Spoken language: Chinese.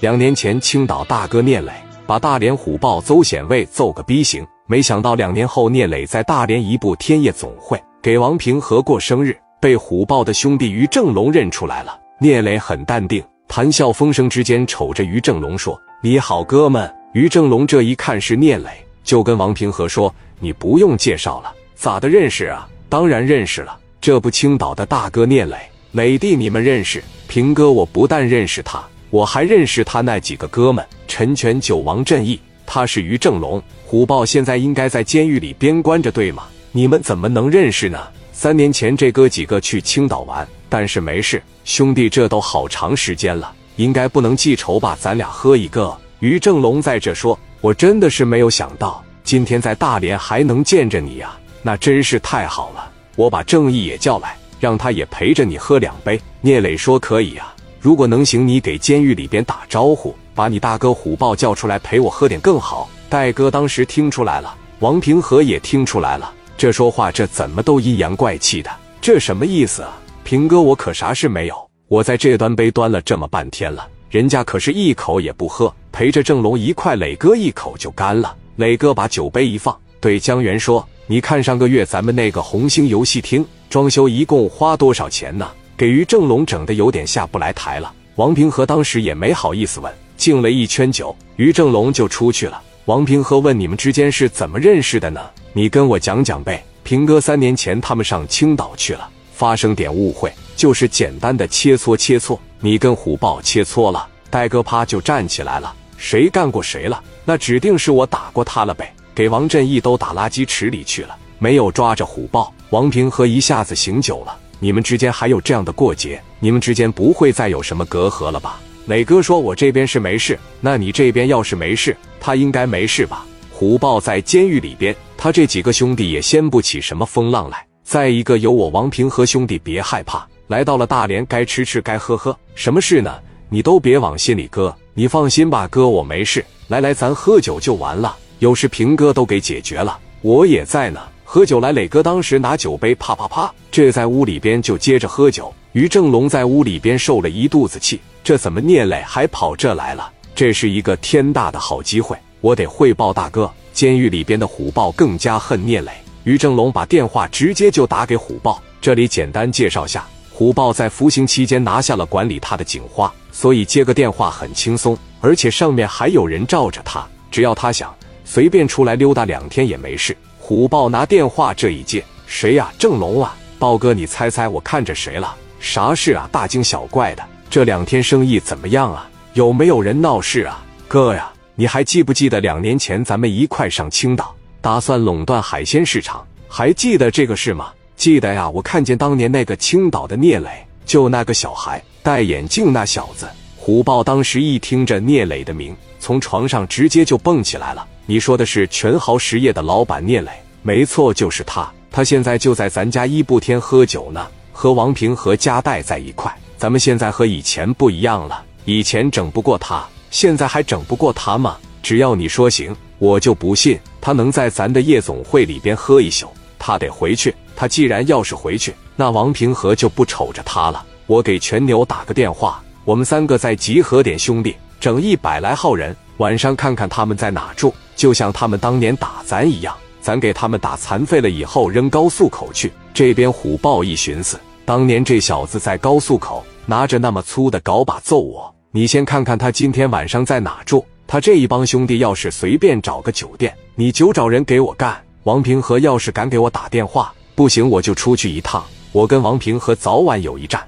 两年前青岛大哥聂磊把大连虎豹邹显卫揍个逼形，没想到两年后聂磊在大连一部天业总会给王平和过生日，被虎豹的兄弟于正龙认出来了。聂磊很淡定，谈笑风生之间，瞅着于正龙说：“你好，哥们。”于正龙这一看是聂磊，就跟王平和说：“你不用介绍了，咋的认识啊？当然认识了，这不青岛的大哥聂磊，磊弟你们认识？平哥我不但认识他。”我还认识他那几个哥们，陈全、九王、正义，他是于正龙。虎豹现在应该在监狱里边关着，对吗？你们怎么能认识呢？三年前这哥几个去青岛玩，但是没事，兄弟，这都好长时间了，应该不能记仇吧？咱俩喝一个。于正龙在这说：“我真的是没有想到，今天在大连还能见着你呀，那真是太好了。我把正义也叫来，让他也陪着你喝两杯。”聂磊说：“可以呀。”如果能行，你给监狱里边打招呼，把你大哥虎豹叫出来陪我喝点更好。戴哥当时听出来了，王平和也听出来了，这说话这怎么都阴阳怪气的，这什么意思啊？平哥，我可啥事没有，我在这端杯端了这么半天了，人家可是一口也不喝，陪着正龙一块，磊哥一口就干了。磊哥把酒杯一放，对江源说：“你看上个月咱们那个红星游戏厅装修一共花多少钱呢？”给于正龙整的有点下不来台了，王平和当时也没好意思问，敬了一圈酒，于正龙就出去了。王平和问：“你们之间是怎么认识的呢？你跟我讲讲呗。”平哥三年前他们上青岛去了，发生点误会，就是简单的切磋切磋，你跟虎豹切磋了，戴哥啪就站起来了，谁干过谁了？那指定是我打过他了呗，给王振义都打垃圾池里去了，没有抓着虎豹。王平和一下子醒酒了。你们之间还有这样的过节？你们之间不会再有什么隔阂了吧？磊哥说：“我这边是没事，那你这边要是没事，他应该没事吧？”虎豹在监狱里边，他这几个兄弟也掀不起什么风浪来。再一个，有我王平和兄弟，别害怕。来到了大连，该吃吃，该喝喝，什么事呢？你都别往心里搁。你放心吧，哥，我没事。来来，咱喝酒就完了。有事平哥都给解决了，我也在呢。喝酒来，磊哥当时拿酒杯，啪啪啪，这在屋里边就接着喝酒。于正龙在屋里边受了一肚子气，这怎么聂磊还跑这来了？这是一个天大的好机会，我得汇报大哥。监狱里边的虎豹更加恨聂磊。于正龙把电话直接就打给虎豹。这里简单介绍下，虎豹在服刑期间拿下了管理他的警花，所以接个电话很轻松，而且上面还有人罩着他，只要他想，随便出来溜达两天也没事。虎豹拿电话这一接，谁呀？正龙啊，豹哥，你猜猜我看着谁了？啥事啊？大惊小怪的，这两天生意怎么样啊？有没有人闹事啊？哥呀，你还记不记得两年前咱们一块上青岛，打算垄断海鲜市场？还记得这个事吗？记得呀，我看见当年那个青岛的聂磊，就那个小孩戴眼镜那小子。虎豹当时一听着聂磊的名，从床上直接就蹦起来了。你说的是全豪实业的老板聂磊，没错，就是他。他现在就在咱家一步天喝酒呢，和王平和加代在一块。咱们现在和以前不一样了，以前整不过他，现在还整不过他吗？只要你说行，我就不信他能在咱的夜总会里边喝一宿。他得回去。他既然要是回去，那王平和就不瞅着他了。我给全牛打个电话，我们三个再集合点兄弟，整一百来号人，晚上看看他们在哪住。就像他们当年打咱一样，咱给他们打残废了以后扔高速口去。这边虎豹一寻思，当年这小子在高速口拿着那么粗的镐把揍我，你先看看他今天晚上在哪住。他这一帮兄弟要是随便找个酒店，你就找人给我干。王平和要是敢给我打电话，不行我就出去一趟。我跟王平和早晚有一战。